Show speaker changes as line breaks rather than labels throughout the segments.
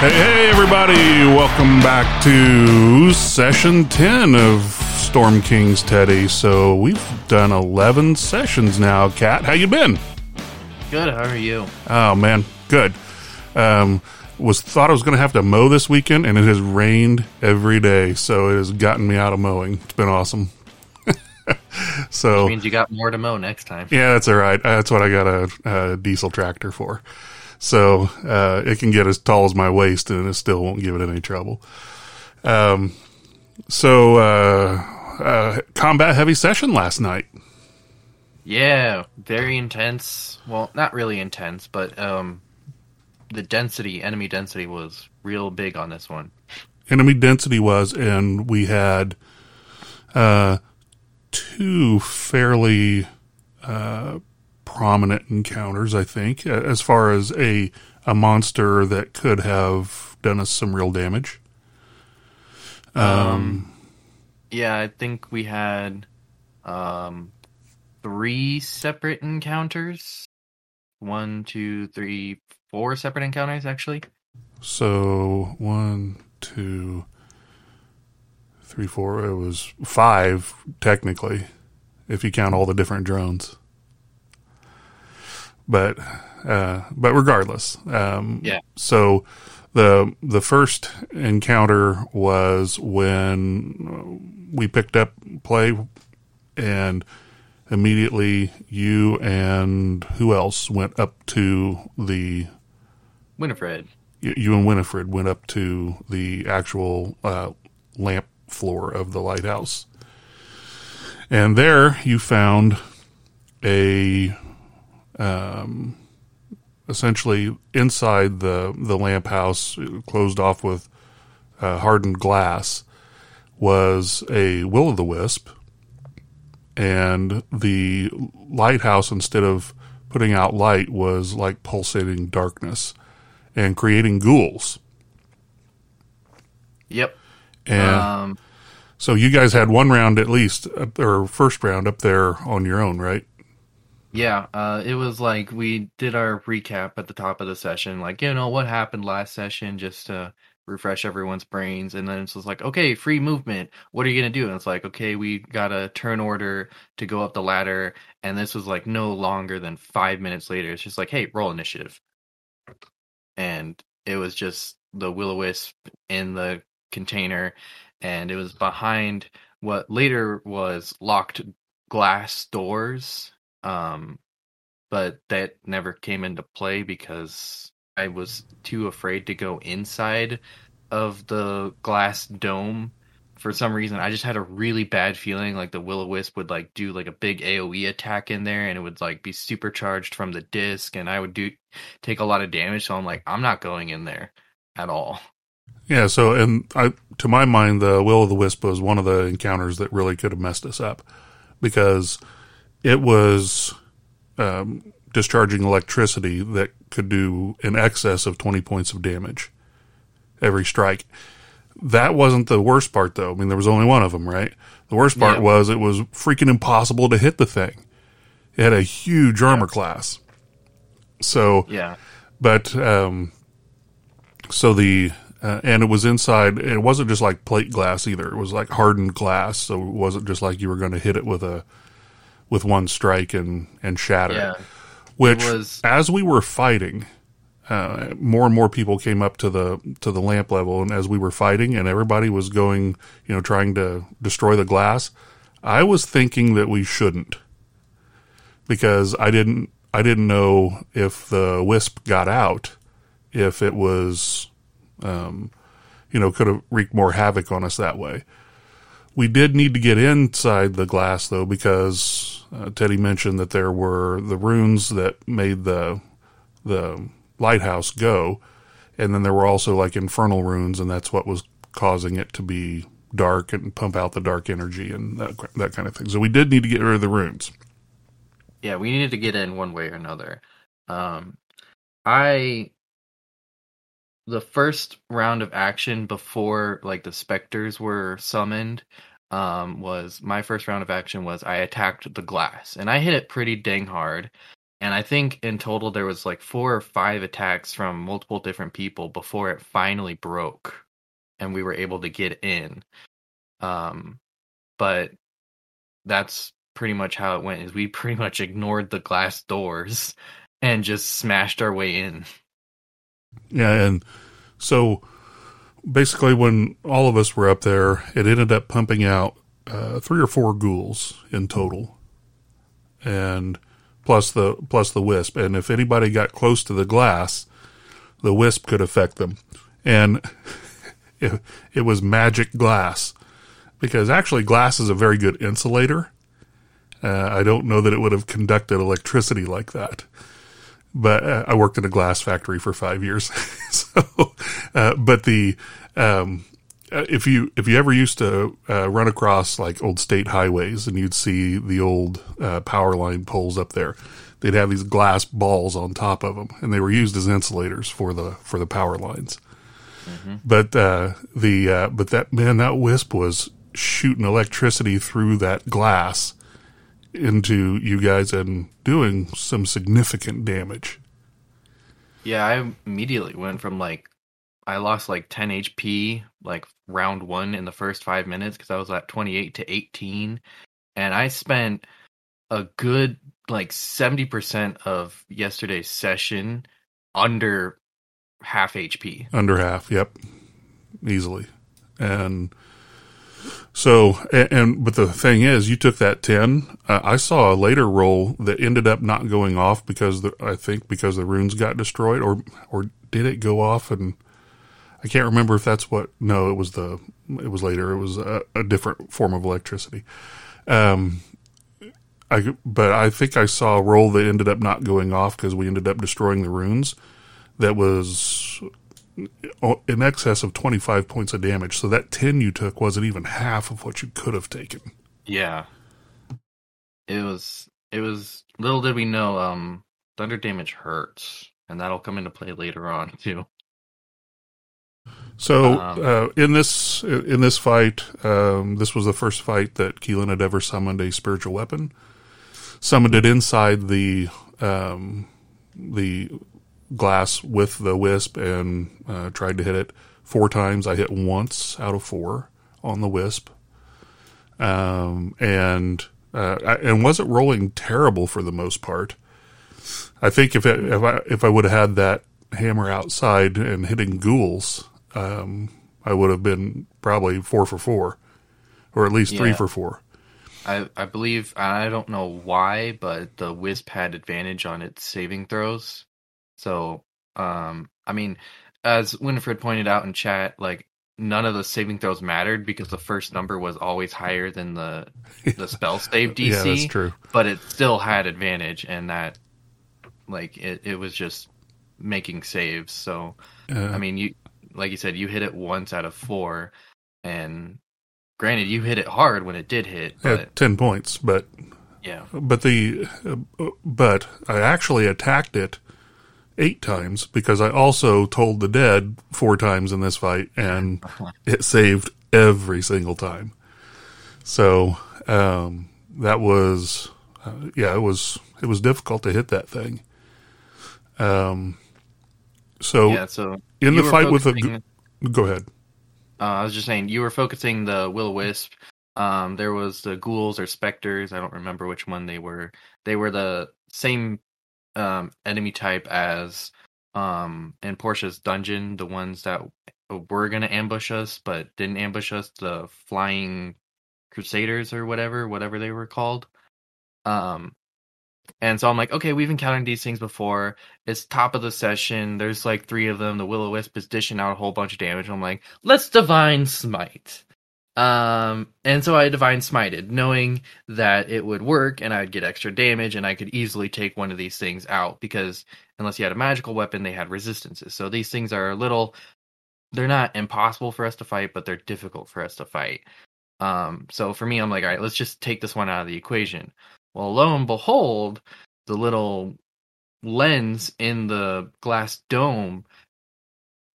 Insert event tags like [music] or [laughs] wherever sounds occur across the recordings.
Hey, hey, everybody! Welcome back to session 10 of Storm King's Teddy. So we've done 11 sessions now. Kat, how you been?
Good. How are you?
Oh, man, good. Um, was thought I was going to have to mow this weekend, and it has rained every day, so it has gotten me out of mowing. It's been awesome. [laughs] so
Means you got more to mow next time.
Yeah, that's all right. That's what I got a, a diesel tractor for. So uh, it can get as tall as my waist, and it still won't give it any trouble. Um, so uh, uh, combat heavy session last night.
Yeah, very intense. Well, not really intense, but um, the density, enemy density, was real big on this one.
Enemy density was, and we had uh, two fairly uh, prominent encounters, I think, as far as a a monster that could have done us some real damage. Um,
Yeah, I think we had um, three separate encounters. One, two, three, four separate encounters, actually.
so one, two, three, four. It was five technically, if you count all the different drones. But uh, but regardless, um,
Yeah.
So the the first encounter was when we picked up play, and immediately you and who else went up to the
Winifred.
you you and Winifred went up to the actual uh, lamp floor of the lighthouse, and there you found a um, essentially inside the the lamp house, closed off with uh, hardened glass, was a will o' the wisp, and the lighthouse instead of putting out light was like pulsating darkness and creating ghouls.
Yep.
And
Um,
so you guys had one round at least, or first round up there on your own, right?
Yeah, uh, it was like we did our recap at the top of the session, like, you know, what happened last session, just to refresh everyone's brains. And then it's just like, okay, free movement. What are you going to do? And it's like, okay, we got a turn order to go up the ladder. And this was like no longer than five minutes later. It's just like, hey, roll initiative. And it was just the will o wisp in the container. And it was behind what later was locked glass doors um but that never came into play because I was too afraid to go inside of the glass dome for some reason. I just had a really bad feeling like the will o wisp would like do like a big AoE attack in there and it would like be supercharged from the disc and I would do take a lot of damage. So I'm like, I'm not going in there at all.
Yeah. So, and I, to my mind, the will o' the wisp was one of the encounters that really could have messed us up because it was um, discharging electricity that could do in excess of 20 points of damage every strike. That wasn't the worst part, though. I mean, there was only one of them, right? The worst part
Yeah.
was it was freaking impossible to hit the thing. It had a huge armor class. So,
Yeah.
but um, so the uh, and it was inside. It wasn't just like plate glass either. It was like hardened glass. So it wasn't just like you were going to hit it with a with one strike and and shatter.
Yeah.
Which,
was-
as we were fighting, uh, more and more people came up to the to the lamp level, and as we were fighting, and everybody was going, you know, trying to destroy the glass. I was thinking that we shouldn't because I didn't I didn't know if the wisp got out, if it was, um, you know, could have wreaked more havoc on us that way. We did need to get inside the glass though, because uh, Teddy mentioned that there were the runes that made the the lighthouse go, and then there were also like infernal runes, and that's what was causing it to be dark and pump out the dark energy and that that kind of thing. So we did need to get rid of the runes.
Yeah, we needed to get in one way or another. Um, I the first round of action before like the specters were summoned um, was my first round of action was I attacked the glass and I hit it pretty dang hard. and I think in total there was like four or five attacks from multiple different people before it finally broke, and we were able to get in. Um, but that's pretty much how it went. Is we [laughs] pretty much ignored the glass doors and just smashed our way in.
Yeah, and so basically, when all of us were up there, it ended up pumping out uh, three or four ghouls in total, and plus the plus the wisp. And if anybody got close to the glass, the wisp could affect them. And [laughs] it, it was magic glass because actually glass is a very good insulator. Uh, I don't know that it would have conducted electricity like that but uh, I worked in a glass factory for five years. [laughs] so, uh, but the, um, uh, if you if you ever used to uh, run across like old state highways and you'd see the old uh, power line poles up there, they'd have these glass balls on top of them, and they were used as insulators for the for the power lines. Mm-hmm. But uh, the but that man that wisp was shooting electricity through that glass into you guys and doing some significant damage.
Yeah, I immediately went from like I lost like 10 HP like round 1 in the first 5 minutes cuz I was at 28 to 18 and I spent a good like 70% of yesterday's session under half HP.
Under half, yep. Easily. And so, and, and, but the thing is, you took that 10. Uh, I saw a later roll that ended up not going off because the, I think because the runes got destroyed or, or did it go off? And I can't remember if that's what, no, it was the, it was later. It was a, a different form of electricity. Um, I, but I think I saw a roll that ended up not going off because we ended up destroying the runes. That was in excess of 25 points of damage. So that 10 you took wasn't even half of what you could have taken.
Yeah. It was it was little did we know um thunder damage hurts and that'll come into play later on [laughs] too.
So um, uh, in this in this fight, um, this was the first fight that Keelan had ever summoned a spiritual weapon. Summoned it inside the um, the glass with the wisp and uh, tried to hit it four times. I hit once out of four on the wisp, um, and uh, I, and wasn't rolling terrible for the most part. I think if it, if I if I would have had that hammer outside and hitting ghouls, um, I would have been probably four for four, or at least yeah. three for four.
I I believe I don't know why, but the wisp had advantage on its saving throws so, um, I mean, as Winifred pointed out in chat, like none of the saving throws mattered because the first number was always higher than the [laughs] the spell save DC.
yeah, that's true.
But it still had advantage, and that like it, it was just making saves. So, uh, I mean, you like you said, you hit it once out of four, and granted, you hit it hard when it did hit. But,
ten points, but
yeah,
but the uh, but I actually attacked it eight times because I also tolled the dead four times in this fight and [laughs] it saved every single time. So, um, that was, uh, yeah, it was, it was difficult to hit that thing. Um, so,
yeah, so
in the fight with the, go ahead.
Uh, I was just saying you were focusing the will o wisp. Um, there was the ghouls or specters. I don't remember which one they were. They were the same um, enemy type as um, in Portia's dungeon, the ones that were to ambush us but didn't ambush us, the flying crusaders or whatever, whatever they were called. Um, and so I'm like, okay, we've encountered these things before. It's top of the session. There's like three of them. The Will o Wisp is dishing out a whole bunch of damage. I'm like, let's divine smite. Um, and so I divine smited, knowing that it would work and I'd get extra damage and I could easily take one of these things out because unless you had a magical weapon, they had resistances. So these things are a little, they're not impossible for us to fight, but they're difficult for us to fight. Um, so for me, I'm like, all right, let's just take this one out of the equation. Well, lo and behold, the little lens in the glass dome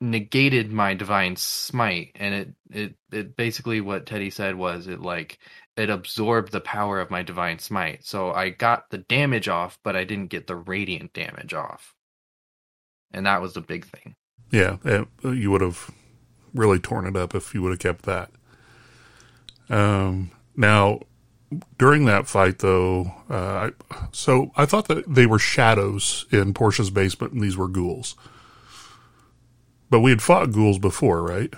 negated my divine smite and it it it basically what teddy said was it like it absorbed the power of my divine smite. So I got the damage off, but I didn't get the radiant damage off. And that was the big thing.
Yeah, it, you would have really torn it up if you would have kept that. Um, now, during that fight, though, uh, so I thought that they were shadows in Portia's basement, and these were ghouls. But we had fought ghouls before, right?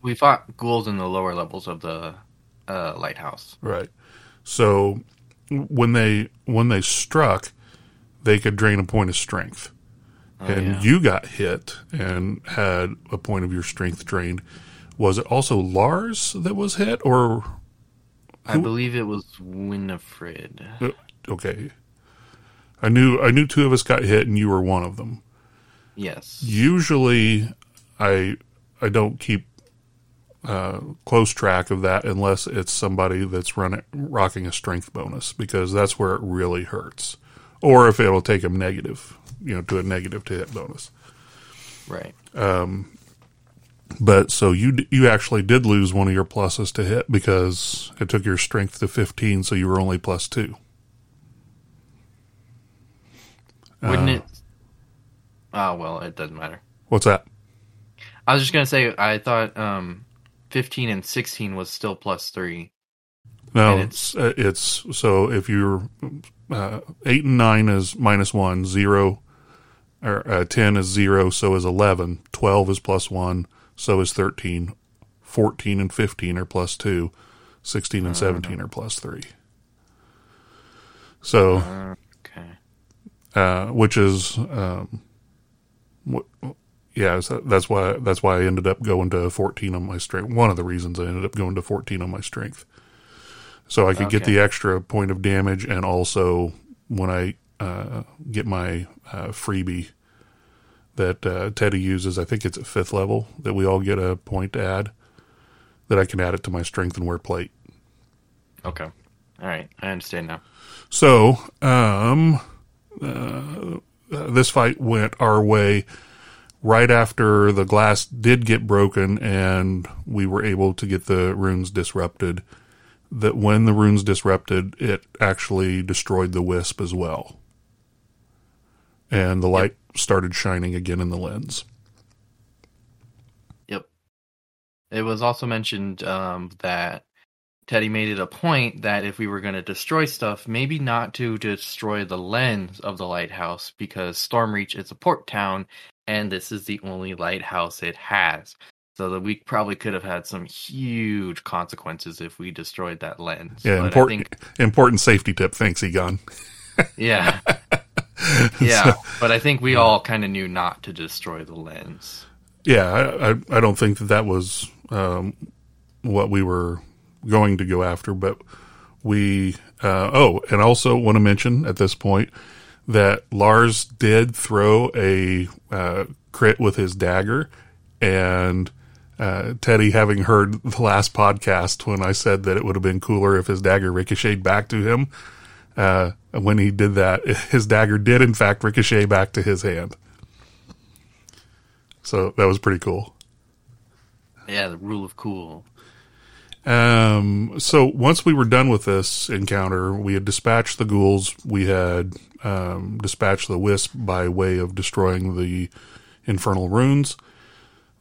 We fought ghouls in the lower levels of the uh, lighthouse.
Right. So when they when they struck, they could drain a point of strength.
Oh,
and
yeah.
you got hit and had a point of your strength drained. Was it also Lars that was hit, or
I believe it was Winifred.
uh, okay? I knew I knew two of us got hit, and you were one of them.
Yes.
Usually, I I don't keep uh, close track of that unless it's somebody that's running rocking a strength bonus because that's where it really hurts, or if it'll take them negative, you know, to a negative to hit bonus.
Right.
Um, But so you you actually did lose one of your pluses to hit because it took your strength to fifteen, so you were only plus two.
Wouldn't
Uh,
it? Oh well, it doesn't matter.
What's that?
I was just gonna say I thought um, fifteen and sixteen was still plus three.
No, it's uh, it's so if you're uh, eight and nine is minus one, zero or uh, ten is zero, so is eleven. Twelve is plus one, so is thirteen. Fourteen and fifteen are plus two. Sixteen and seventeen are plus three. So,
Okay.
uh, which is, um, what, yeah, so that's why that's why I ended up going to fourteen on my strength. One of the reasons I ended up going to fourteen on my strength, so I could get the extra point of damage, and also when I uh, get my uh, freebie that uh, Teddy uses, I think it's at fifth level that we all get a point to add. That I can add it to my strength and wear plate.
Okay. All right. I understand now.
So, um, uh, this fight went our way right after the glass did get broken and we were able to get the runes disrupted. That when the runes disrupted, it actually destroyed the wisp as well. And the light started shining again in the lens.
Yep. It was also mentioned um, that Teddy made it a point that if we were going to destroy stuff, maybe not to destroy the lens of the lighthouse because Stormreach is a port town and this is the only lighthouse it has. So that we probably could have had some huge consequences if we destroyed that lens.
Yeah,
But I
important
think-
important safety tip. Thanks, Egon.
yeah. [laughs] yeah. But I think we all kind of knew not to destroy the lens.
Yeah, I, I, I don't think that that was um, what we were going to go after, but we. Uh, oh, and also want to mention at this point that Lars did throw a uh, crit with his dagger, and uh, Teddy, having heard the last podcast when I said that it would have been cooler if his dagger ricocheted back to him, uh, when he did that, [laughs] his dagger did in fact ricochet back to his hand. So that was pretty cool.
Yeah, the rule of cool.
Um, so once we were done with this encounter, we had dispatched the ghouls. We had um, dispatched the wisp by way of destroying the infernal runes.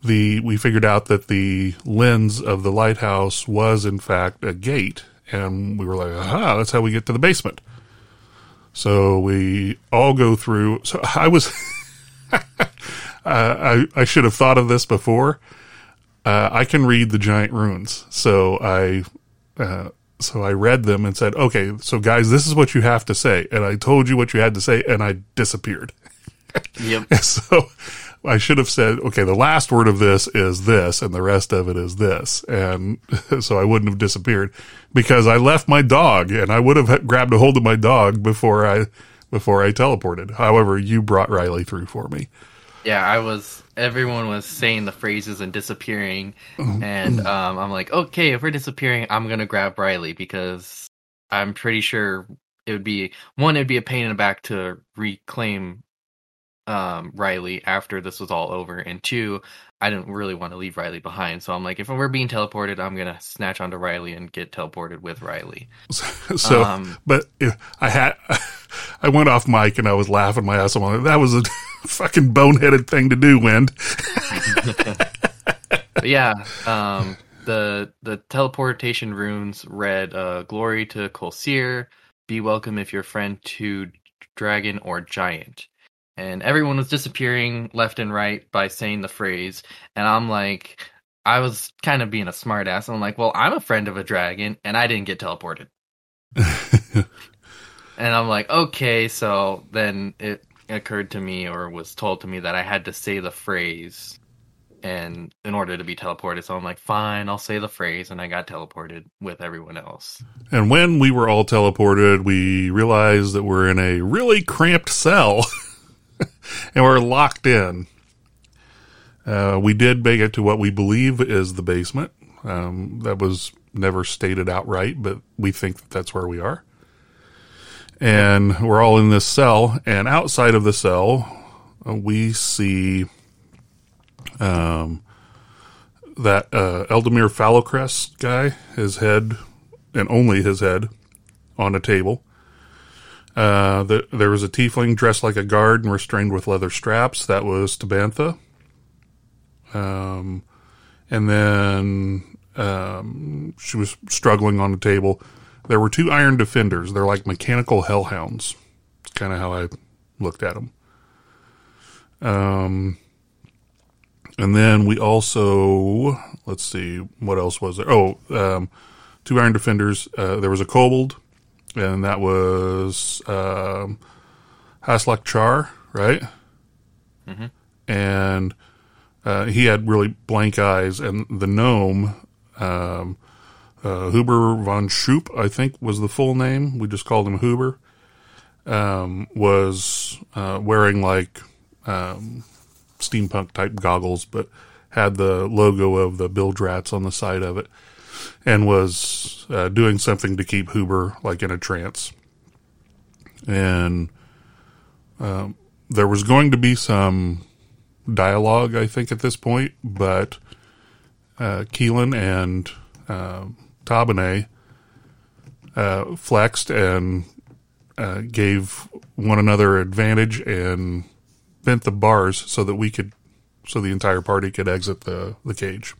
The we figured out that the lens of the lighthouse was in fact a gate, and we were like, "Aha! That's how we get to the basement." So we all go through. So I was, [laughs] I I should have thought of this before uh, I can read the giant runes. So I, uh, so I read them and said, okay, so guys, this is what you have to say. And I told you what you had to say and I disappeared.
Yep. [laughs]
so I should have said, okay, the last word of this is this and the rest of it is this. And [laughs] so I wouldn't have disappeared because I left my dog and I would have grabbed a hold of my dog before I, before I teleported. However, you brought Riley through for me.
Yeah, I was. Everyone was saying the phrases and disappearing, and um, I'm like, okay, if we're disappearing, I'm gonna grab Riley because I'm pretty sure it would be one. It'd be a pain in the back to reclaim um, Riley after this was all over, and two, I didn't really want to leave Riley behind. So I'm like, if we're being teleported, I'm gonna snatch onto Riley and get teleported with Riley. [laughs]
So,
Um,
but I had, [laughs] I went off mic and I was laughing my ass off. That was a [laughs] fucking boneheaded thing to do, Wind. [laughs]
Yeah, um, the the teleportation runes read uh, "Glory to Kolsir, be welcome if you're friend to dragon or giant," and everyone was disappearing left and right by saying the phrase, and I'm like, I was kind of being a smartass. I'm like, well, I'm a friend of a dragon, and I didn't get teleported, [laughs] and I'm like, okay, so then it occurred to me or was told to me that I had to say the phrase and in order to be teleported so i'm like fine i'll say the phrase and i got teleported with everyone else
And when we were all teleported, we realized that we're in a really cramped cell [laughs] and we're locked in. Uh, we did make it to what we believe is the basement. Um, that was never stated outright, but we think that that's where we are. And we're all in this cell, and outside of the cell, uh, we see um, that uh, Eldemir guy, his head, and only his head, on a table. Uh, the, there was a tiefling dressed like a guard and restrained with leather straps. That was Tabantha. Um, and then um, she was struggling on the table. There were two iron defenders. They're like mechanical hellhounds. It's kind of how I looked at them. Um, and then we also let's see what else was there. Oh, um, two iron defenders. Uh, there was a kobold, and that was um, Haslak Char, right?
Mhm.
And uh, he had really blank eyes, and the gnome, um, uh, Huber von Schoop, I think was the full name. We just called him Huber. Um, was uh, wearing like um, steampunk type goggles, but had the logo of the Bill Drats on the side of it, and was uh, doing something to keep Huber like in a trance. And um, there was going to be some dialogue, I think, at this point, but uh, Keelan and Tabane uh, flexed and uh, gave one another advantage and bent the bars so that we could, so the entire party could exit the the cage.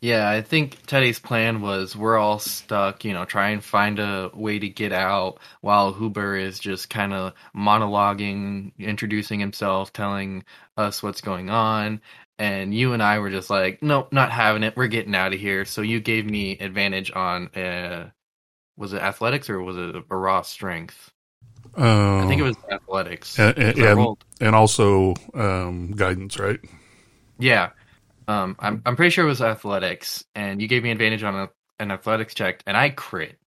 yeah i think teddy's plan was we're all stuck you know try and find a way to get out while huber is just kind of monologuing introducing himself telling us what's going on and you and i were just like nope not having it we're getting out of here so you gave me advantage on uh was it athletics or was it a raw strength
Uh,
I think it was athletics.
and, and,
'Cause I
and, and also um, guidance, right?
yeah. Um, I'm I'm pretty sure it was athletics, and you gave me advantage on a, an athletics check, and I crit.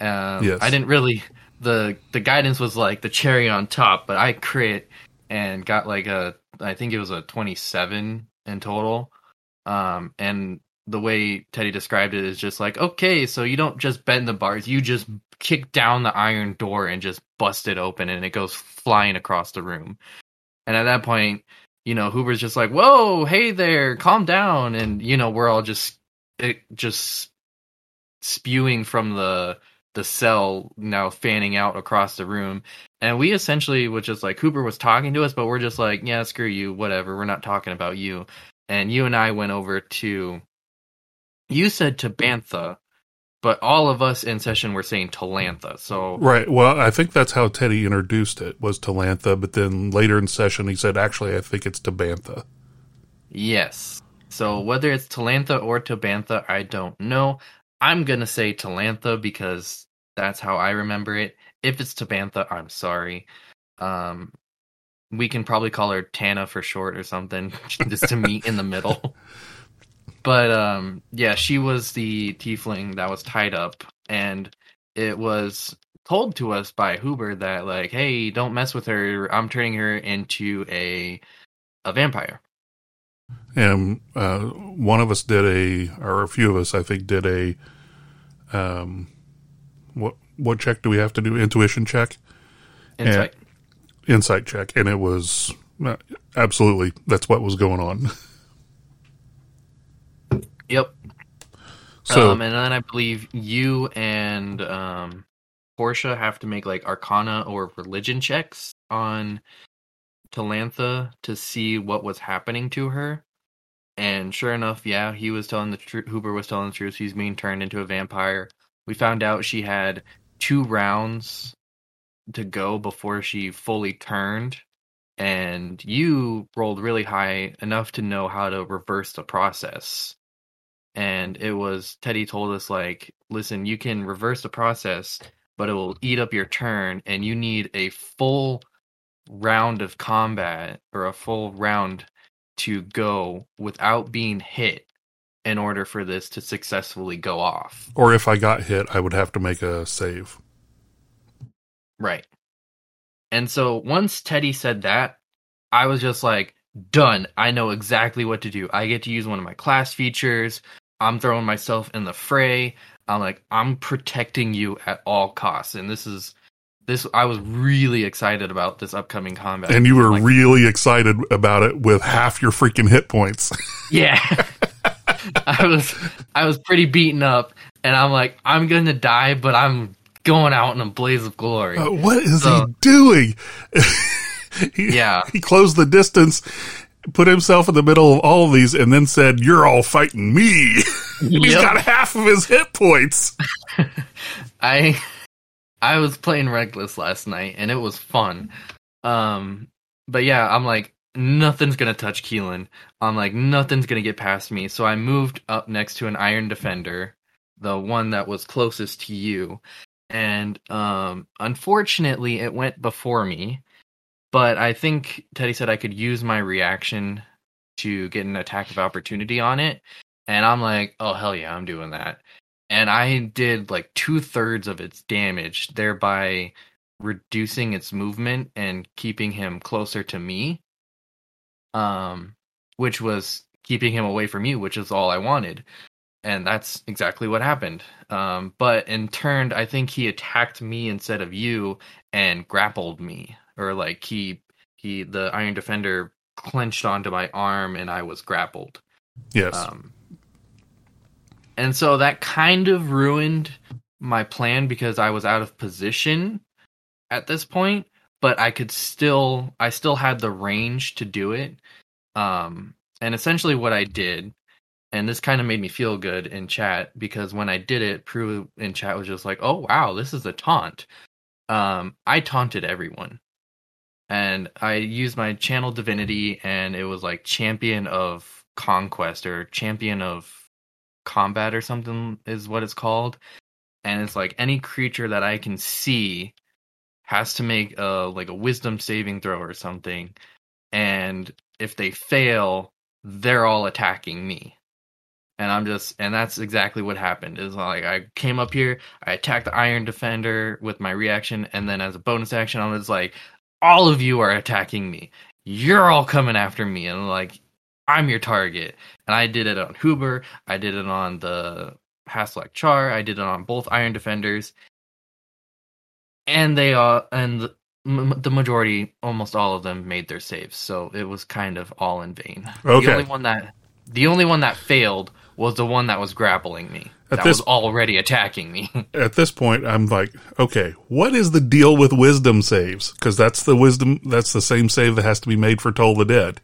Um,
Yes.
I didn't really the the guidance was like the cherry on top, but I crit and got like a I think it was a 27 in total. Um, and the way Teddy described it is just like, okay, so you don't just bend the bars, you just kick down the iron door and just bust it open, and it goes flying across the room. And at that point, you know, Huber's just like, "Whoa, hey there, calm down," and you know, we're all just it just spewing from the the cell now fanning out across the room. And we essentially was just like Cooper was talking to us, but we're just like, yeah, screw you, whatever. We're not talking about you. And you and I went over to you said Tabantha, but all of us in session were saying Talantha. So
Right. Well, I think that's how Teddy introduced it was Talantha, but then later in session he said, actually, I think it's Tabantha.
Yes. So whether it's Talantha or Tabantha, I don't know. I'm gonna say Talantha because that's how I remember it. If it's Tabantha, I'm sorry. Um, we can probably call her Tana for short or something, [laughs] just to meet in the middle. [laughs] But um, yeah, she was the tiefling that was tied up, and it was told to us by Huber that like, hey, don't mess with her. I'm turning her into a a vampire.
And uh, one of us did a, or a few of us, I think, did a, um, what what check do we have to do? Intuition check.
Insight.
insight check, and it was uh, absolutely that's what was going on. [laughs]
Yep.
So
um, and then I believe you and um, Portia have to make like Arcana or religion checks on Talantha to see what was happening to her. And sure enough, yeah, he was telling the truth. Huber was telling the truth. She's being turned into a vampire. We found out she had two rounds to go before she fully turned. And you rolled really high enough to know how to reverse the process. And it was Teddy told us like, listen, you can reverse the process, but it will eat up your turn, and you need a full round of combat or a full round to go without being hit in order for this to successfully go off.
or if I got hit, I would have to make a save.
Right. And so once Teddy said that, I was just like, done. I know exactly what to do. I get to use one of my class features. I'm throwing myself in the fray. I'm like, I'm protecting you at all costs. And this is this I was really excited about this upcoming combat.
And you were
Like,
really excited about it with half your freaking hit points. [laughs]
Yeah. I was I was pretty beaten up and I'm like, I'm gonna die, but I'm going out in a blaze of glory.
Uh, what is
So-
he doing? [laughs] he,
Yeah.
He closed the distance, put himself in the middle of all of these, and then said, You're all fighting me. [laughs] He's
Yep.
got half of his hit points. [laughs]
I I was playing Reckless last night and it was fun. Um but yeah, I'm like nothing's to touch Keelan. I'm like nothing's to get past me. So I moved up next to an Iron Defender, the one that was closest to you. And um unfortunately it went before me. But I think Teddy said I could use my reaction to get an attack of opportunity on it. And I'm like, oh hell yeah, I'm doing that and I did like two thirds of its damage, thereby reducing its movement and keeping him closer to me. Um, which was keeping him away from you, which is all I wanted. And that's exactly what happened. Um, but in turn, I think he attacked me instead of you and grappled me, or like he he the Iron Defender clenched onto my arm and I was grappled.
Yes.
Um, and so that kind of ruined my plan because I was out of position at this point, but I could still I still had the range to do it. Um, and essentially what I did, and this kind of made me feel good in chat because when I did it, Prue in chat was just like, "Oh wow, this is a taunt." Um, I taunted everyone, and I used my channel divinity, and it was like champion of conquest or champion of combat or something is what it's called. And it's like any creature that I can see has to make a like a wisdom saving throw or something. And if they fail, they're all attacking me. And I'm just and that's exactly what happened. Is like I came up here, I attacked the Iron Defender with my reaction, and then as a bonus action, I was like, all of you are attacking me. You're all coming after me. And like I'm your target. And I did it on Huber. I did it on the Haslak Char. I did it on both Iron Defenders. And they uh and the, the majority, almost all of them, made their saves. So it was kind of all in vain.
Okay.
The only one that the only one that failed was the one that was grappling me.
At
that
this-
was already attacking me. [laughs]
At this point, I'm like, okay, what is the deal with wisdom saves? Because that's the wisdom, that's the same save that has to be made for Toll the Dead.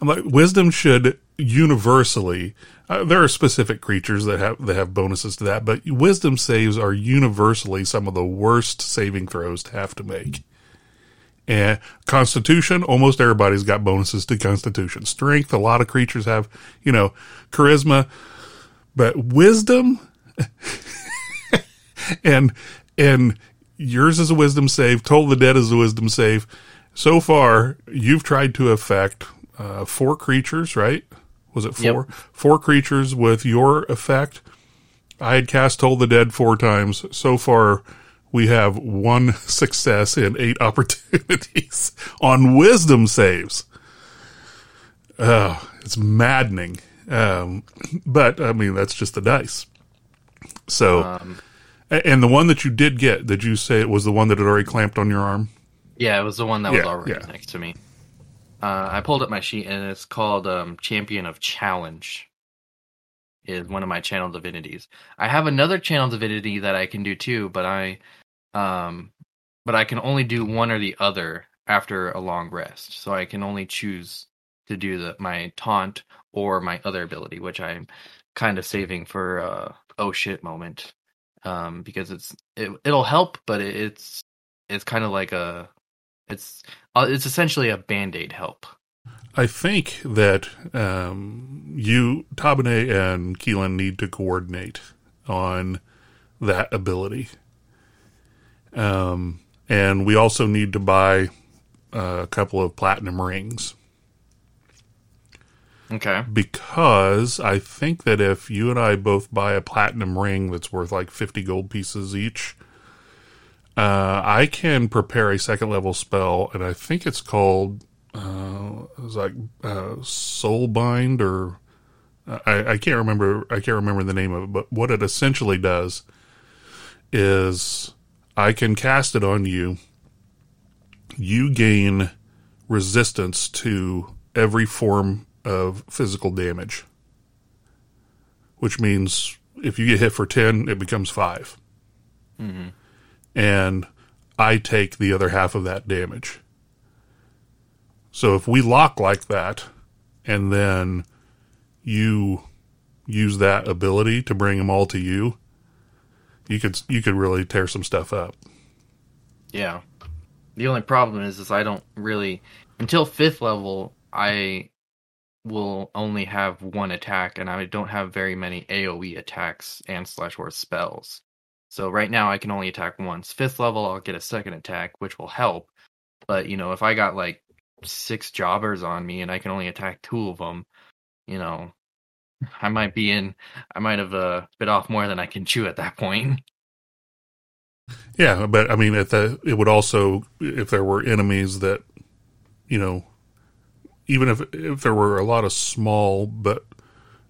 I'm like, wisdom should universally. Uh, there are specific creatures that have that have bonuses to that, but wisdom saves are universally some of the worst saving throws to have to make. And Constitution, almost everybody's got bonuses to Constitution. Strength, a lot of creatures have, you know, charisma, but wisdom, [laughs] and and yours is a wisdom save. Toll the Dead is a wisdom save. So far, you've tried to affect uh, four creatures, right? Was it four? Four creatures with your effect. I had cast Toll the Dead four times. So far, we have one [laughs] success in eight [laughs] opportunities on wisdom saves. Oh, it's maddening. Um, but I mean, that's just the dice. So,
Um,
and the one that you did get, did you say it was the one that had already clamped on your arm?
Yeah, it was the one that was already
yeah.
next to me. Uh, I pulled up my sheet and it's called um, Champion of Challenge. Is one of my channel divinities. I have another channel divinity that I can do too, but I, um, but I can only do one or the other after a long rest. So I can only choose to do the my taunt or my other ability, which I'm kind of saving for uh oh shit moment, um, because it's it, it'll help, but it, it's it's kind of like a it's uh, it's essentially a band-aid help.
I think that um, you, Tabane, and Keelan need to coordinate on that ability. Um, and we also need to buy a couple of platinum rings
Okay.
because I think that if you and I both buy a platinum ring that's worth like 50 gold pieces each, uh, I can prepare a second level spell, and I think it's called uh, it's like uh, Soulbind, or I, I can't remember. I can't remember the name of it. But what it essentially does is I can cast it on you. You gain resistance to every form of physical damage, which means if you get hit for ten, it becomes 5
hmm
and I take the other half of that damage. So if we lock like that, and then you use that ability to bring them all to you, you could you could really tear some stuff up.
Yeah. The only problem is, is I don't really until fifth level. I will only have one attack, and I don't have very many AOE attacks and slash or spells. So right now I can only attack once. Fifth level, I'll get a second attack, which will help. But you know, if I got like six jobbers on me and I can only attack two of them, you know, I might be in. I might have uh, bit off more than I can chew at that point. [laughs]
Yeah, but I mean, at the it would also if there were enemies that, you know, even if if there were a lot of small but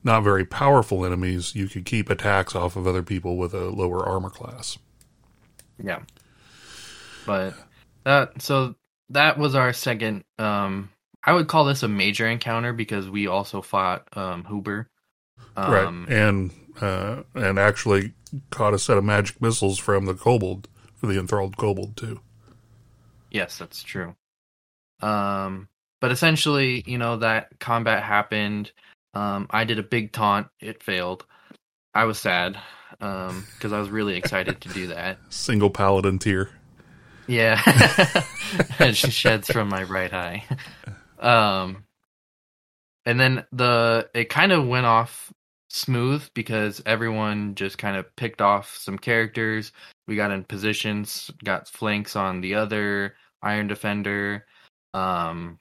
not very powerful enemies, you could keep attacks off of other people with a lower armor class.
Yeah. But that so that was our second um I would call this a major encounter because we also fought um Huber. Um
right, and uh, and actually caught a set of magic missiles from the kobold for the enthralled kobold too.
yes, that's true. Um but essentially, you know, that combat happened. Um I did a big taunt, it failed. I was sad um because I was really excited to do that. [laughs]
Single paladin tear.
Yeah. [laughs] it sheds from my right eye. Um and then the it kind of went off smooth because everyone just kind of picked off some characters. We got in positions, got flanks on the other Iron Defender. Um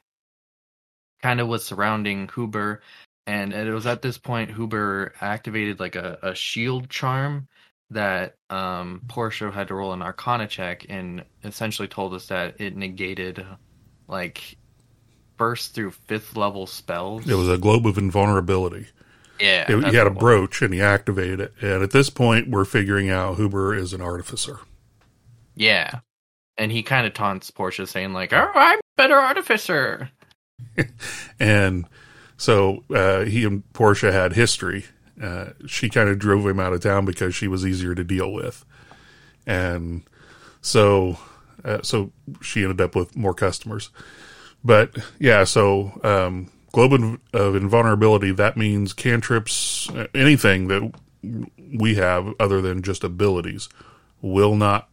kind of was surrounding Huber and it was at this point Huber activated like a, a shield charm that um Portia had to roll an arcana check and essentially told us that it negated like first through fifth level spells.
It was a globe of invulnerability.
yeah.
It- he had a
what it was.
brooch and he activated it. And at this point, we're figuring out Huber is an artificer.
Yeah. And he kind of taunts Portia saying like, "Oh, I'm a better artificer." [laughs]
And so uh, he and Portia had history. Uh, she kind of drove him out of town because she was easier to deal with, and so uh, so she ended up with more customers. But yeah, so um, globe of invulnerability that means cantrips, uh, anything that we have other than just abilities will not,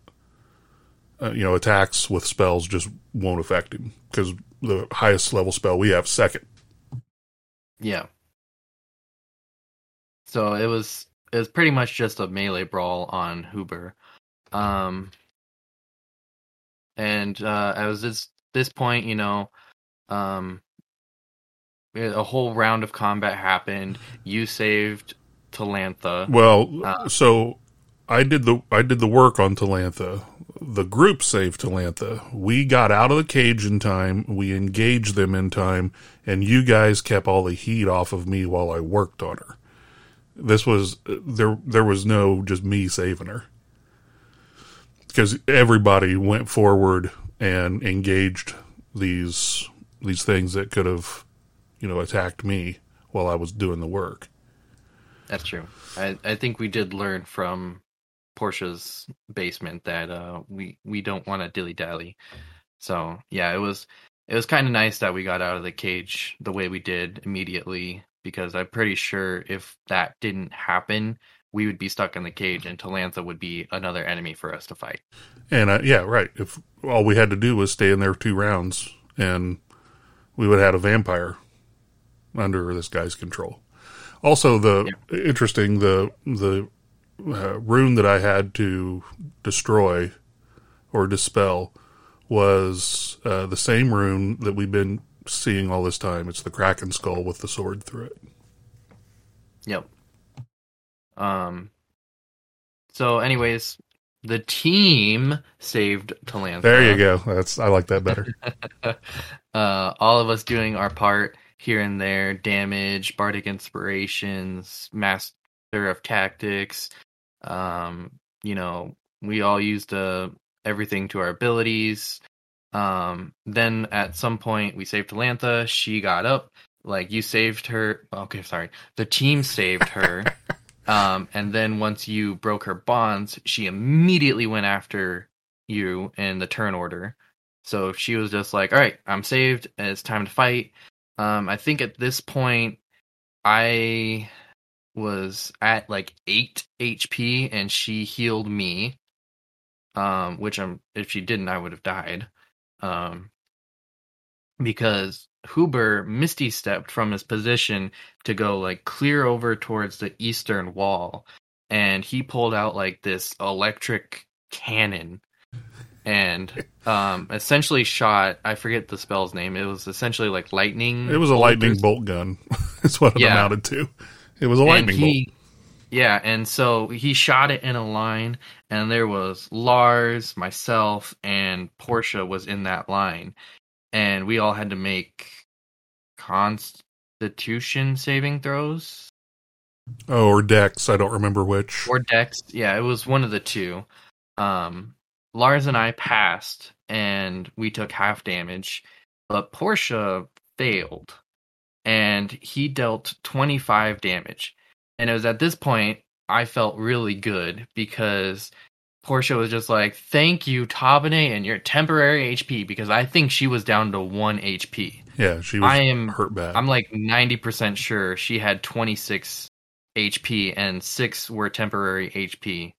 uh, you know, attacks with spells just won't affect him because the highest level spell we have second.
Yeah. So it was it was pretty much just a melee brawl on Huber. Um and uh at this this point, you know, um a whole round of combat happened. You saved Talantha.
Well,
Uh,
so I did the I did the work on Talantha. The group saved Talantha. We got out of the cage in time. We engaged them in time, and you guys kept all the heat off of me while I worked on her. This was there. There was no just me saving her because everybody went forward and engaged these these things that could have, you know, attacked me while I was doing the work.
That's true. I, I think we did learn from Portia's basement that uh, we we don't want to dilly dally. So yeah, it was it was kind of nice that we got out of the cage the way we did immediately because I'm pretty sure if that didn't happen, we would be stuck in the cage and Talantha would be another enemy for us to fight.
And uh, yeah, right. If all we had to do was stay in there two rounds, and we would have had a vampire under this guy's control. Also, the yeah. interesting the the uh, rune that I had to destroy or dispel was uh, the same rune that we've been seeing all this time. It's the Kraken skull with the sword through it.
Yep. Um. So, anyways, the team saved Tabantha.
There you go. That's I like that better. [laughs]
uh, all of us doing our part here and there. Damage, bardic inspirations, master of tactics. Um, you know, we all used uh, everything to our abilities. Um, then at some point we saved Tabantha. She got up. Like you saved her. Okay, sorry. The team saved her. [laughs] um, and then once you broke her bonds, she immediately went after you in the turn order. So she was just like, "All right, I'm saved. It's time to fight." Um, I think at this point, I was at like eight HP, and she healed me. Um, which I'm if she didn't, I would have died. Um, because Huber misty stepped from his position to go like clear over towards the eastern wall, and he pulled out like this electric cannon and um essentially shot i forget the spell's name it was essentially like lightning
it was a lightning bolt gun [laughs] That's what it yeah. amounted to it was a lightning he, bolt.
Yeah and so he shot it in a line and there was lars myself and portia was in that line. And we all had to make constitution saving throws.
Oh or dex i don't remember which.
Or dex yeah it was one of the two. Um Lars and I passed and we took half damage, but Portia failed and he dealt 25 damage. And it was at this point I felt really good because Portia was just like, "Thank you, Tabane, and your temporary HP," because I think she was down to one HP.
Yeah, she was I am, hurt bad.
I'm like 90% sure she had 26 HP and six were temporary HP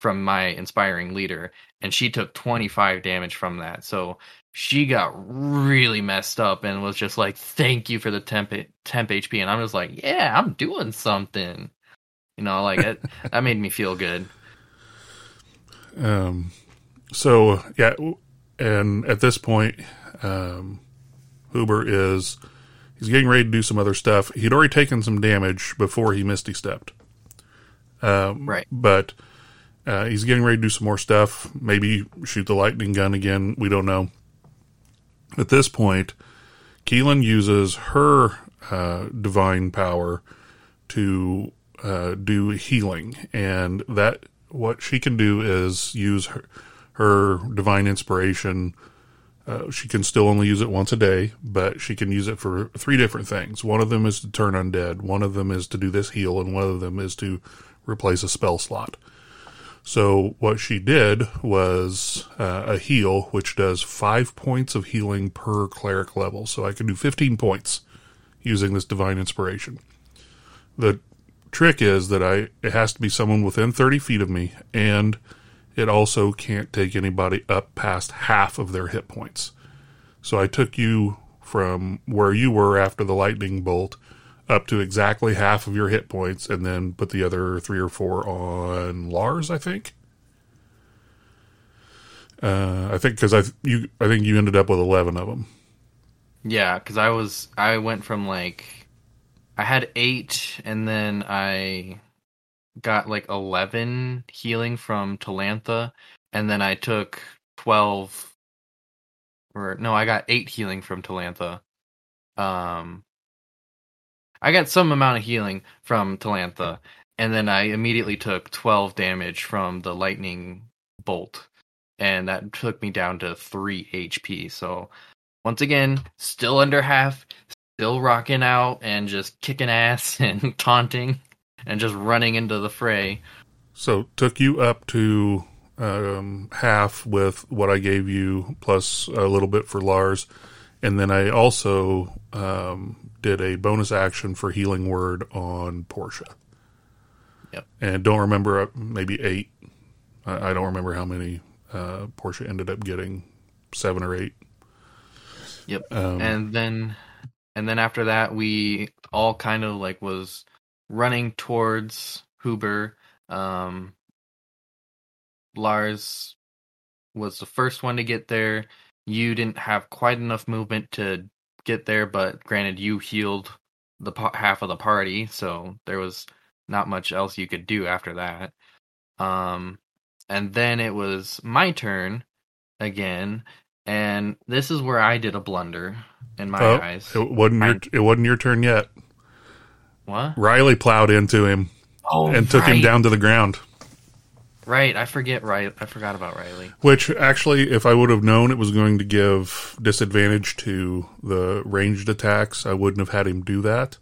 from my inspiring leader and she took 25 damage from that so she got really messed up and was just like thank you for the temp temp hp and i'm just like yeah i'm doing something you know like it, [laughs] that made me feel good
um so yeah and at this point um huber is he's getting ready to do some other stuff he'd already taken some damage before he misty stepped um,
right
but uh, he's getting ready to do some more stuff. Maybe shoot the lightning gun again. We don't know. At this point, Keelan uses her uh, divine power to uh, do healing, and that what she can do is use her, her divine inspiration. Uh, she can still only use it once a day, but she can use it for three different things. One of them is to turn undead. One of them is to do this heal, and one of them is to replace a spell slot. So what she did was uh, a heal, which does five points of healing per cleric level. So I can do 15 points using this divine inspiration. The trick is that I it has to be someone within 30 feet of me, and it also can't take anybody up past half of their hit points. So I took you from where you were after the lightning bolt up to exactly half of your hit points, and then put the other three or four on Lars. I think. Uh, I think because I you I think you ended up with eleven of them.
Yeah, because I was I went from like I had eight, and then I got like eleven healing from Tabantha, and then I took twelve. Or no, I got eight healing from Tabantha. Um, I got some amount of healing from Tabantha, and then I immediately took 12 damage from the lightning bolt. and that took me down to three HP. So once again, still under half, still rocking out and just kicking ass [laughs] and taunting and just running into the fray.
So took you up to um, half with what I gave you, plus a little bit for Lars, and then I also um, did a bonus action for healing word on Portia.
Yep.
And don't remember uh, maybe eight. I, I don't remember how many uh, Portia ended up getting, seven or eight.
Yep.
Um,
and then and then after that we all kind of like was running towards Huber. Um Lars was the first one to get there. You didn't have quite enough movement to get there, but granted you healed the pa- half of the party, so there was not much else you could do after that. Um and then it was my turn again and this is where I did a blunder in my
oh,
eyes.
it wasn't your it wasn't your turn yet.
What?
Riley plowed into him
Oh,
and took him down to the ground.
Right, I forget. Right, I forgot about Riley.
Which actually, if I would have known it was going to give disadvantage to the ranged attacks, I wouldn't have had him do that.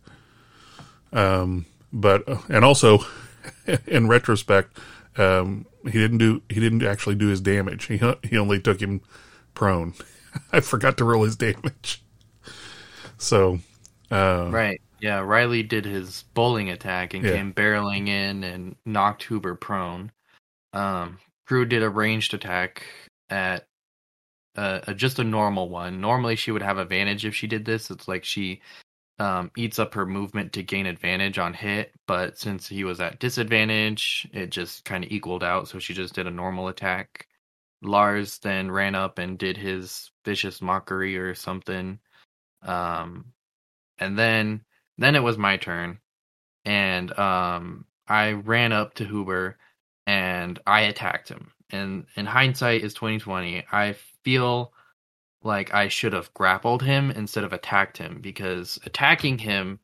Um, but and also, [laughs] in retrospect, um, he didn't do he didn't actually do his damage. He he only took him prone. [laughs] I forgot to roll his damage. So, uh,
Right, yeah. Riley did his bowling attack and
Yeah.
came barreling in and knocked Huber prone. Um, Crew did a ranged attack at uh, a, just a normal one. Normally, she would have advantage if she did this. It's like she um, eats up her movement to gain advantage on hit, but since he was at disadvantage, it just kind of equaled out. So she just did a normal attack. Lars then ran up and did his vicious mockery or something. Um, and then then it was my turn, and um, I ran up to Huber and I attacked him. And in hindsight is twenty twenty. I feel like I should have grappled him instead of attacked him because attacking him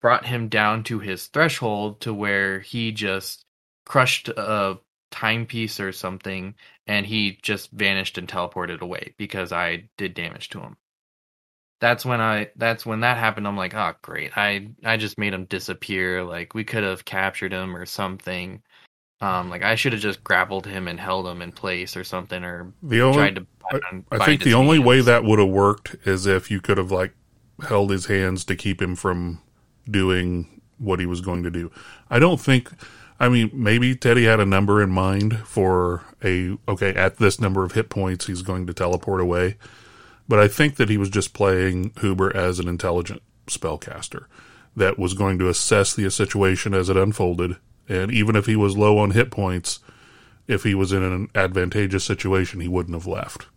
brought him down to his threshold to where he just crushed a timepiece or something and he just vanished and teleported away because I did damage to him. That's when I that's when that happened I'm like, "Oh, great. I I just made him disappear. Like we could have captured him or something." Um like I should have just grappled him and held him in place or something or
the only
tried to
I, I think the only way that would have worked is if you could have like held his hands to keep him from doing what he was going to do. I don't think. I mean, maybe Teddy had a number in mind for a okay at this number of hit points he's going to teleport away, but I think that he was just playing Huber as an intelligent spellcaster that was going to assess the situation as it unfolded, and even if he was low on hit points, if he was in an advantageous situation, he wouldn't have left.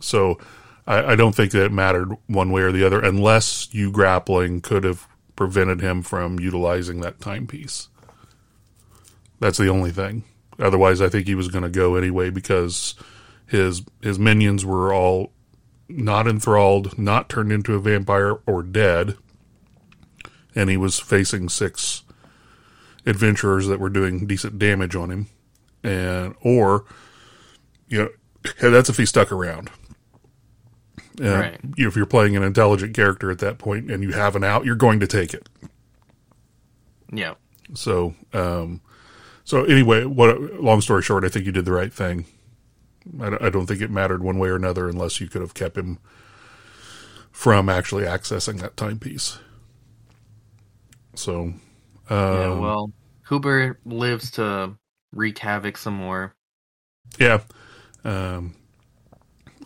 So I, I don't think that it mattered one way or the other, unless you grappling could have prevented him from utilizing that timepiece. That's the only thing. Otherwise, I think he was going to go anyway because his his minions were all not enthralled, not turned into a vampire or dead, and he was facing six adventurers that were doing decent damage on him, and or you know that's if he stuck around. Uh,
Right.
you- If you're playing an intelligent character at that point and you have an out, you're going to take it.
Yeah.
So, um, so anyway, what? Long story short, I think you did the right thing. I I don't think it mattered one way or another unless you could have kept him from actually accessing that timepiece. So,
yeah,
um,
well, Huber lives to wreak havoc some more.
Yeah. Um,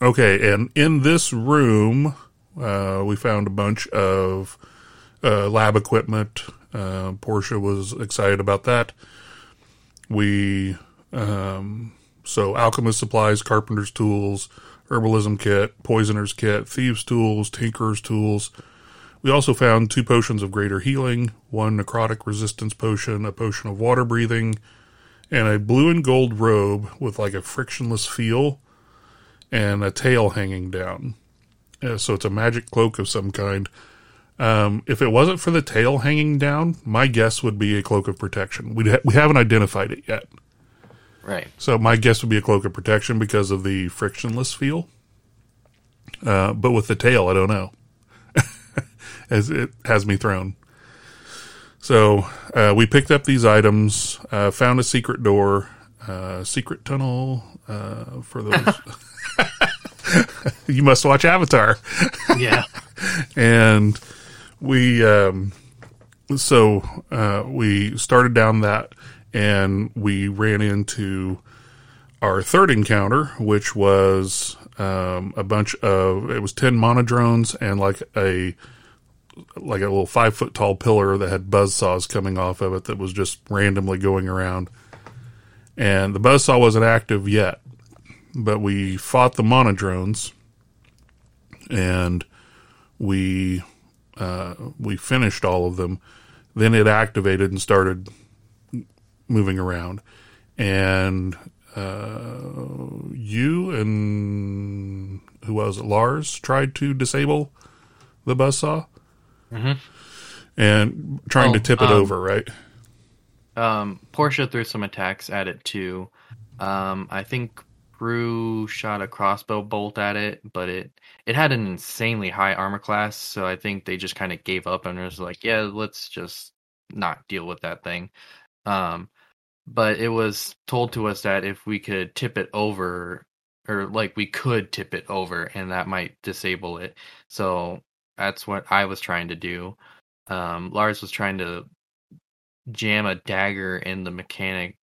okay, and in this room, uh, we found a bunch of uh, lab equipment. Uh, Portia was excited about that. We, um, so alchemist supplies, carpenter's tools, herbalism kit, poisoner's kit, thieves' tools, tinkerer's tools. We also found two potions of greater healing, one necrotic resistance potion, a potion of water breathing, and a blue and gold robe with like a frictionless feel and a tail hanging down. Uh, so it's a magic cloak of some kind. Um, if it wasn't for the tail hanging down, my guess would be a cloak of protection. We ha- we haven't identified it yet.
Right.
So my guess would be a cloak of protection because of the frictionless feel. Uh, but with the tail, I don't know. As it has me thrown. So uh, we picked up these items, uh, found a secret door, uh, secret tunnel uh, for those. [laughs] [laughs] you must watch Avatar.
Yeah. [laughs]
and we um, so uh, we started down that and we ran into our third encounter which was um, a bunch of it was 10 monodrones and like a like a little five foot tall pillar that had buzz saws coming off of it that was just randomly going around and the buzz saw wasn't active yet but we fought the monodrones and we uh, we finished all of them. Then it activated and started moving around, and uh, you and who was it? Lars tried to disable the buzzsaw,
Mhm.
and trying to
Oh,
tip it
um,
over, right?
Um, Portia threw some attacks at it too. Um, I think Brew shot a crossbow bolt at it, but it it had an insanely high armor class, so I think they just kind of gave up and was like, yeah, let's just not deal with that thing. Um, but it was told to us that if we could tip it over, or like we could tip it over, and that might disable it. So that's what I was trying to do. Um, Lars was trying to jam a dagger in the mechanics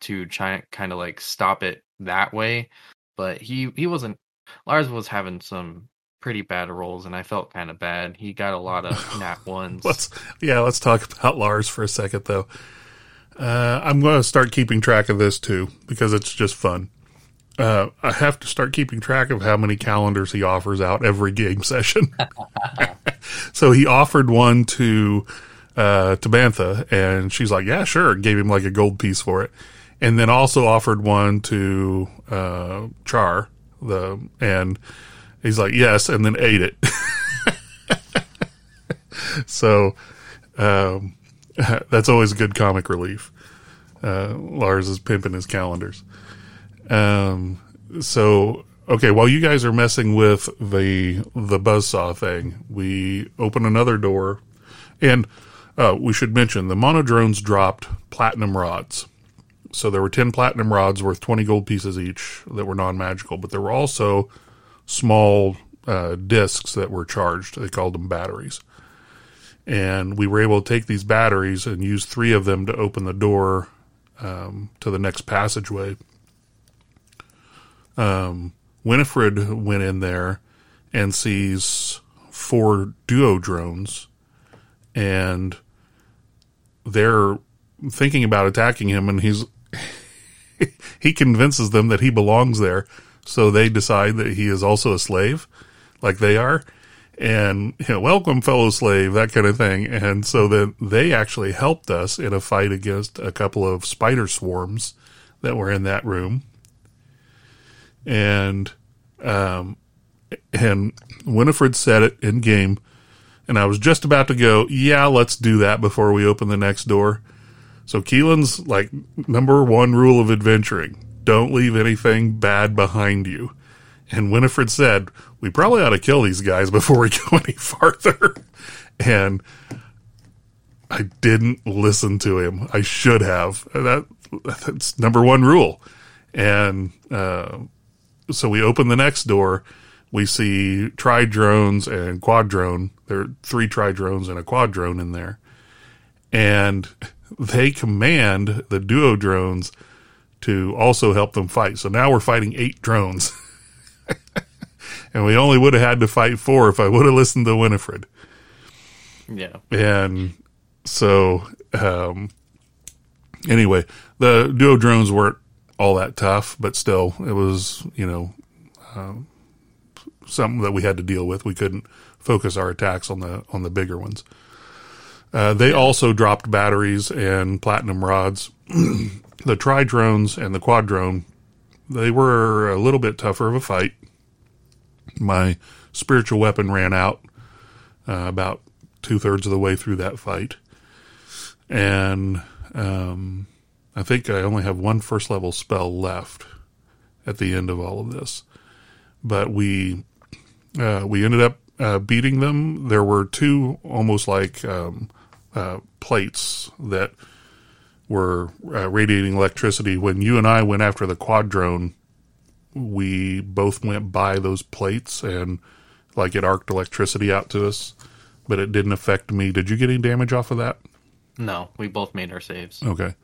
to try kind of like stop it that way but he he wasn't lars was having some pretty bad rolls and i felt kind of bad he got a lot of [laughs] nat ones
Let's yeah, let's talk about Lars for a second though. Uh, I'm going to start keeping track of this too because it's just fun. Uh, I have to start keeping track of how many calendars he offers out every game [laughs] session. [laughs] so he offered one to uh, to Bantha, and she's like, "Yeah, sure." Gave him like a gold piece for it, and then also offered one to uh, Char, the and he's like, "Yes," and then ate it. [laughs] so um, that's always good comic relief. Uh, Lars is pimping his calendars. Um, so okay, while you guys are messing with the the buzzsaw thing, we open another door, and uh, we should mention the monodrones dropped platinum rods. So there were ten platinum rods worth twenty gold pieces each that were non magical, but there were also small uh, discs that were charged. They called them batteries and we were able to take these batteries and use three of them to open the door um, to the next passageway. Um, Winifred went in there and sees four duo drones, and they're thinking about attacking him, and he's [laughs] he convinces them that he belongs there, so they decide that he is also a slave, like they are and you know, welcome fellow slave, that kind of thing. And so then they actually helped us in a fight against a couple of spider swarms that were in that room. And, um, and Winifred said it in game. And I was just about to go, yeah, let's do that before we open the next door. So Keelan's like number one rule of adventuring. Don't leave anything bad behind you. And Winifred said, we probably ought to kill these guys before we [laughs] go any farther. And I didn't listen to him. I should have. That that's number one rule. And uh, so we open the next door. We see tri drones and quad drone. There are three tri drones and a quad drone in there, and [laughs] they command the duo drones to also help them fight. So now we're fighting eight drones. [laughs] and we only would have had to fight four if I would have listened to Winifred.
yeah
And so, um, anyway, the duo drones weren't all that tough, but still, it was, you know, um, something that we had to deal with. We couldn't focus our attacks on the, on the bigger ones. Uh, they also dropped batteries and platinum rods. [clears throat] the tri drones and the quad drone, they were a little bit tougher of a fight. My spiritual weapon ran out uh, about two thirds of the way through that fight, and um, I think I only have one first level spell left at the end of all of this. But we uh, we ended up uh, beating them. There were two almost like um, uh, plates that were uh, radiating electricity. When you and I went after the quadrone, we both went by those plates and like it arced electricity out to us, but it didn't affect me. Did you get any damage off of that?
No, we both made our saves.
Okay.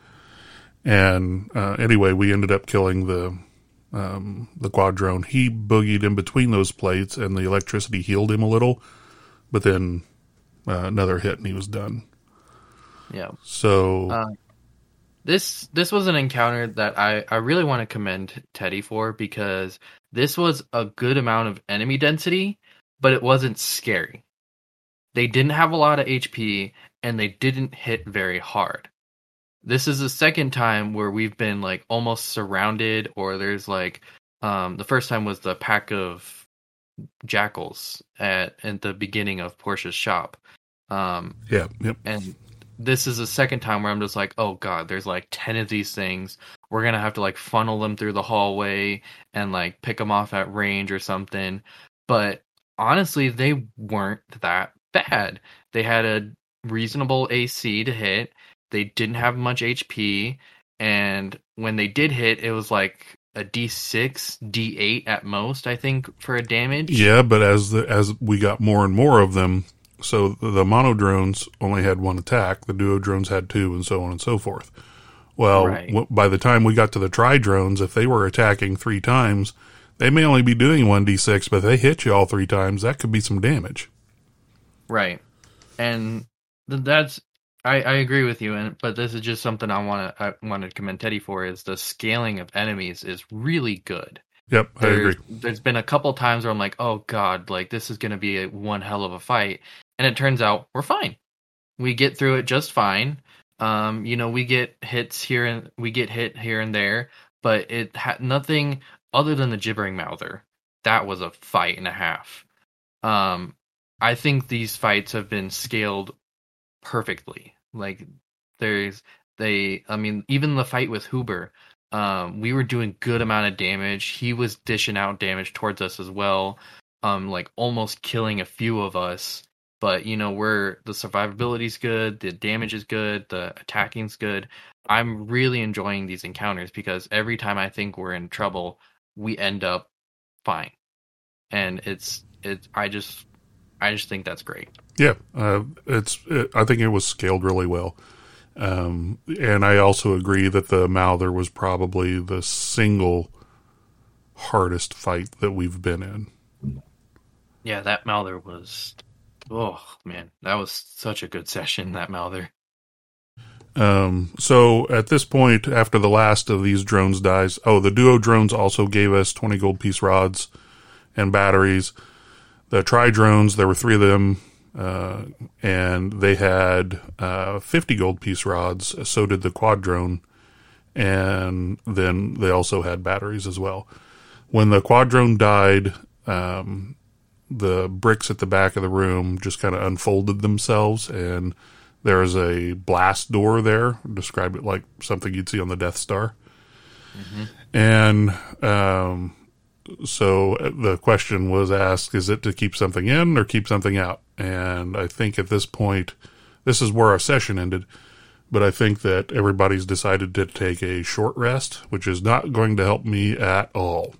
And uh, anyway, we ended up killing the um, the quadrone. He boogied in between those plates, and the electricity healed him a little. But then uh, another hit, and he was done.
Yeah.
So
Uh, this this was an encounter that I I really want to commend Teddy for because this was a good amount of enemy density, but it wasn't scary. They didn't have a lot of HP and they didn't hit very hard. This is the second time where we've been like almost surrounded or there's like um the first time was the pack of jackals at at the beginning of Portia's shop. Um
yeah, yep.
and this is the second time where I'm just like, oh god, there's like ten of these things. We're gonna have to like funnel them through the hallway and like pick them off at range or something. But honestly, they weren't that bad. They had a reasonable AC to hit. They didn't have much HP, and when they did hit, it was like a D6, D8 at most, I think, for a damage.
Yeah, but as the as we got more and more of them, so the mono drones only had one attack, the duo drones had two, and so on and so forth. Well,
Right.
w- by the time we got to the tri drones, if they were attacking three times, they may only be doing one d6, but if they hit you all three times, that could be some damage.
Right. And th- that's I, I agree with you and but this is just something I want to I want to commend Teddy for is the scaling of enemies is really good.
Yep, I
There's,
agree.
there's been a couple times where I'm like, "Oh god, like this is going to be a, one hell of a fight." And it turns out we're fine. We get through it just fine. Um, you know, we get hits here and we get hit here and there, but it had nothing other than the gibbering mouther. That was a fight and a half. Um, I think these fights have been scaled perfectly. Like there's they I mean even the fight with Huber, um we were doing good amount of damage. He was dishing out damage towards us as well. Um like almost killing a few of us. But you know, we're the survivability's good, the damage is good, the attacking's good. I'm really enjoying these encounters because every time I think we're in trouble, we end up fine. And it's it's I just I just think that's great.
Yeah, uh, it's. It, I think it was scaled really well, um, and I also agree that the Mouther was probably the single hardest fight that we've been in.
Yeah, that Mouther was. Oh man, that was such a good session. That Mouther.
Um, so at this point, after the last of these drones dies, oh, the duo drones also gave us 20 gold piece rods and batteries. The tri drones, there were three of them, uh, and they had uh, 50 gold piece rods. So did the quad drone, and then they also had batteries as well. When the quad drone died, um, the bricks at the back of the room just kind of unfolded themselves and there's a blast door there. Describe it like something you'd see on the Death Star. And um, so uh, the question was asked is it to keep something in or keep something out? And I think at this point, this is where our session ended. But I think that everybody's decided to take a short rest, which is not going to help me at all.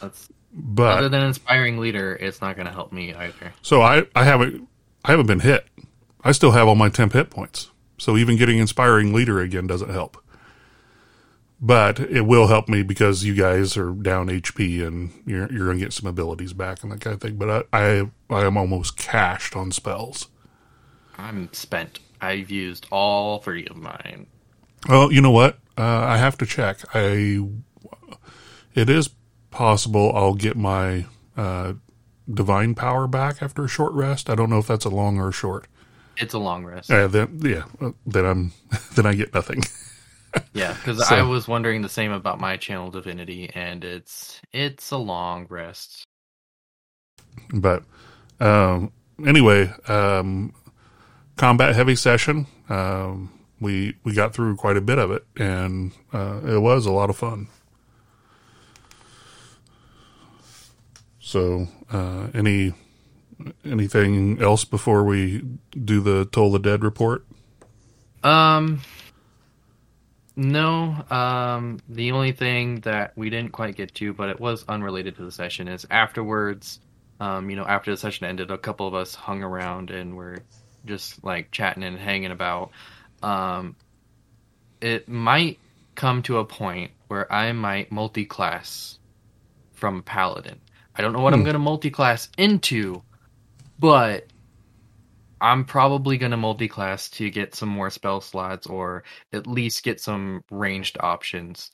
That's
But
other than inspiring leader, it's not going to help me either.
So I, I haven't I haven't been hit. I still have all my temp hit points. So even getting inspiring leader again doesn't help. But it will help me because you guys are down HP and you're you're gonna get some abilities back and that kind of thing. But I I, I am almost cashed on spells.
I'm spent. I've used all three of mine.
Well, you know what? Uh, I have to check. I it is possible I'll get my uh, divine power back after a short rest. I don't know if that's a long or a short.
It's a long rest.
Uh, then yeah, uh, then I'm [laughs] then I get nothing. [laughs] [laughs]
Yeah, because
So-
I was wondering the same about my channel divinity, and it's it's a long rest.
But um, anyway, um, combat heavy session. Um, we we got through quite a bit of it, and uh, it was a lot of fun. So, uh, any anything else before we do the Toll the Dead report?
Um, no. Um, the only thing that we didn't quite get to, but it was unrelated to the session, is afterwards. Um, you know, after the session ended, a couple of us hung around and were just like chatting and hanging about. Um, it might come to a point where I might multi-class from paladin. I don't know what I'm
Hmm.
going to multi-class into, but I'm probably going to multi-class to get some more spell slots or at least get some ranged options.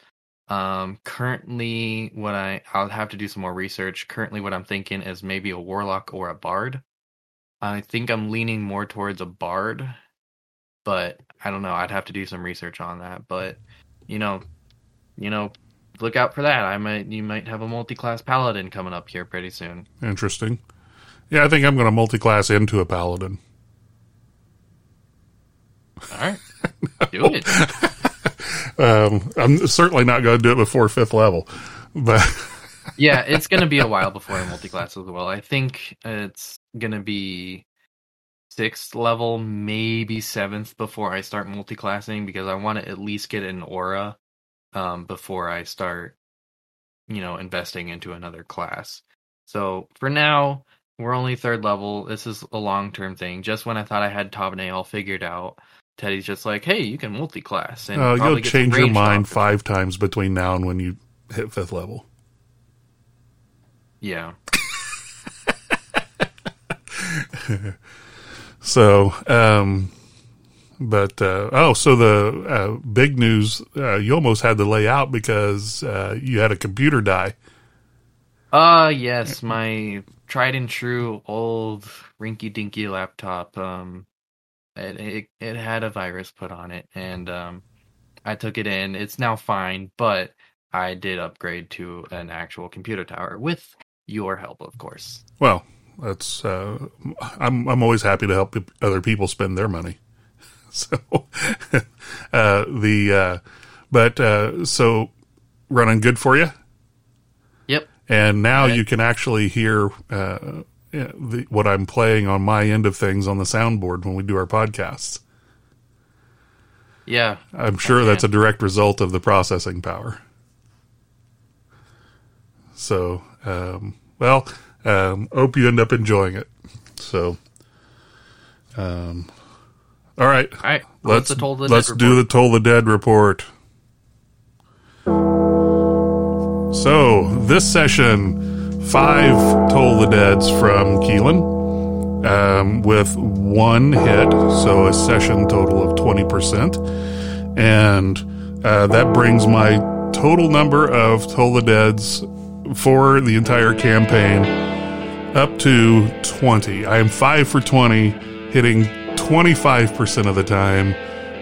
Um, currently, what I I'll have to do some more research. Currently, what I'm thinking is maybe a warlock or a bard. I think I'm leaning more towards a bard, but I don't know. I'd have to do some research on that. But you know, you know, look out for that. I might you might have a multi-class paladin coming up here pretty soon.
Interesting. Yeah, I think I'm going to multi-class into a paladin.
All right, do it. [laughs]
Um, I'm certainly not going to do it before fifth level, but [laughs]
yeah, it's gonna be a while before I multi-class as well. I think it's gonna be sixth level, maybe seventh before I start multi-classing because I want to at least get an aura um, before I start, you know, investing into another class. So for now, we're only third level. This is a long-term thing. Just when I thought I had Tabane all figured out, Teddy's just like, "Hey, you can multi-class." And
uh, you'll change your mind five times between now and when you hit fifth level.
Yeah. [laughs]
So, um, but uh, oh, so the uh, big news uh, you almost had to lay out because uh, you had a computer die.
Uh yes, my tried and true old rinky dinky laptop. Um, it, it it had a virus put on it, and um, I took it in. It's now fine, but I did upgrade to an actual computer tower with your help, of course.
Well, that's uh, I'm I'm always happy to help other people spend their money. [laughs] So [laughs] uh, the uh, but uh, so running good for you,
Yep.
and now
Right.
you can actually hear uh, the, what I'm playing on my end of things on the soundboard when we do our podcasts.
Yeah.
I'm sure that's a direct result of the processing power. So, um, well, um, hope you end up enjoying it. So, um, all right,
All right.
let's
toll the
let's do the toll the dead report. So this session, five toll the deads from Keelan, um, with one hit, so a session total of twenty percent, and uh, that brings my total number of toll the deads for the entire campaign up to 20. I am 5 for 20, hitting 25% of the time.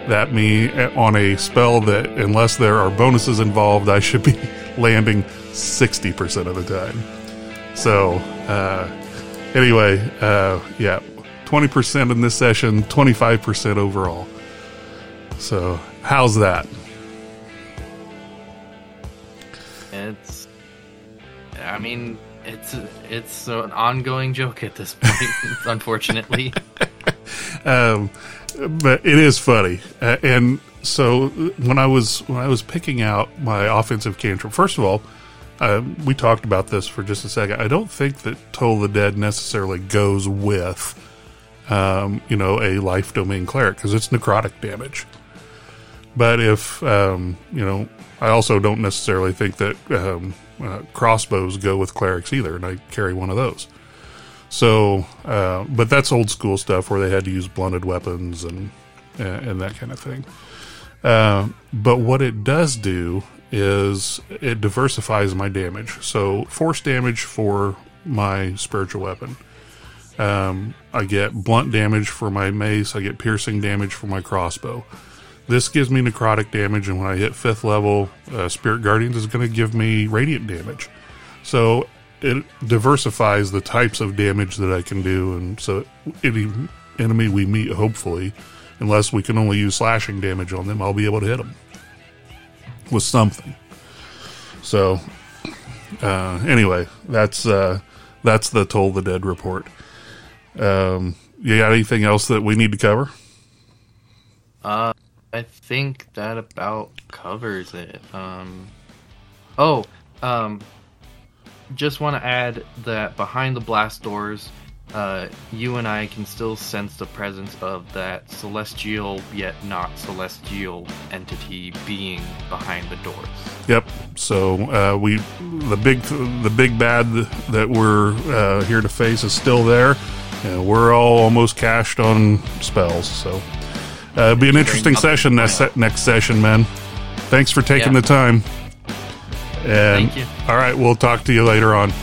That me on a spell that, unless there are bonuses involved, I should be [laughs] landing 60% of the time. So, uh, anyway, uh, yeah, 20% in this session, 25% overall. So, how's that?
It's. I mean, it's it's an ongoing joke at this point, [laughs] unfortunately. [laughs]
um, but it is funny. Uh, and so when I was when I was picking out my offensive cantrip, first of all, uh, we talked about this for just a second. I don't think that Toll the Dead necessarily goes with, um, you know, a life domain cleric because it's necrotic damage. But if um, you know, I also don't necessarily think that um, uh, crossbows go with clerics either, and I carry one of those. So, uh, but that's old school stuff where they had to use blunted weapons and and that kind of thing. Uh, but what it does do is it diversifies my damage. So force damage for my spiritual weapon. Um, I get blunt damage for my mace. I get piercing damage for my crossbow. This gives me necrotic damage, and when I hit fifth level, uh, Spirit Guardians is going to give me radiant damage. So it diversifies the types of damage that I can do, and so any enemy we meet, hopefully, unless we can only use slashing damage on them, I'll be able to hit them with something. So, uh, anyway, that's uh, that's the Toll the Dead report. Um, you got anything else that we need to cover?
Uh, I think that about covers it. Um, oh, um, just want to add that behind the blast doors, uh, you and I can still sense the presence of that celestial yet not celestial entity being behind the doors.
Yep. So uh, we the big the big bad that we're uh, here to face is still there. Uh, we're all almost cashed on spells, so uh, it'll be an interesting session next se- next session, man. Thanks for taking
Yeah.
the time. And
Thank you.
all right, we'll talk to you later on.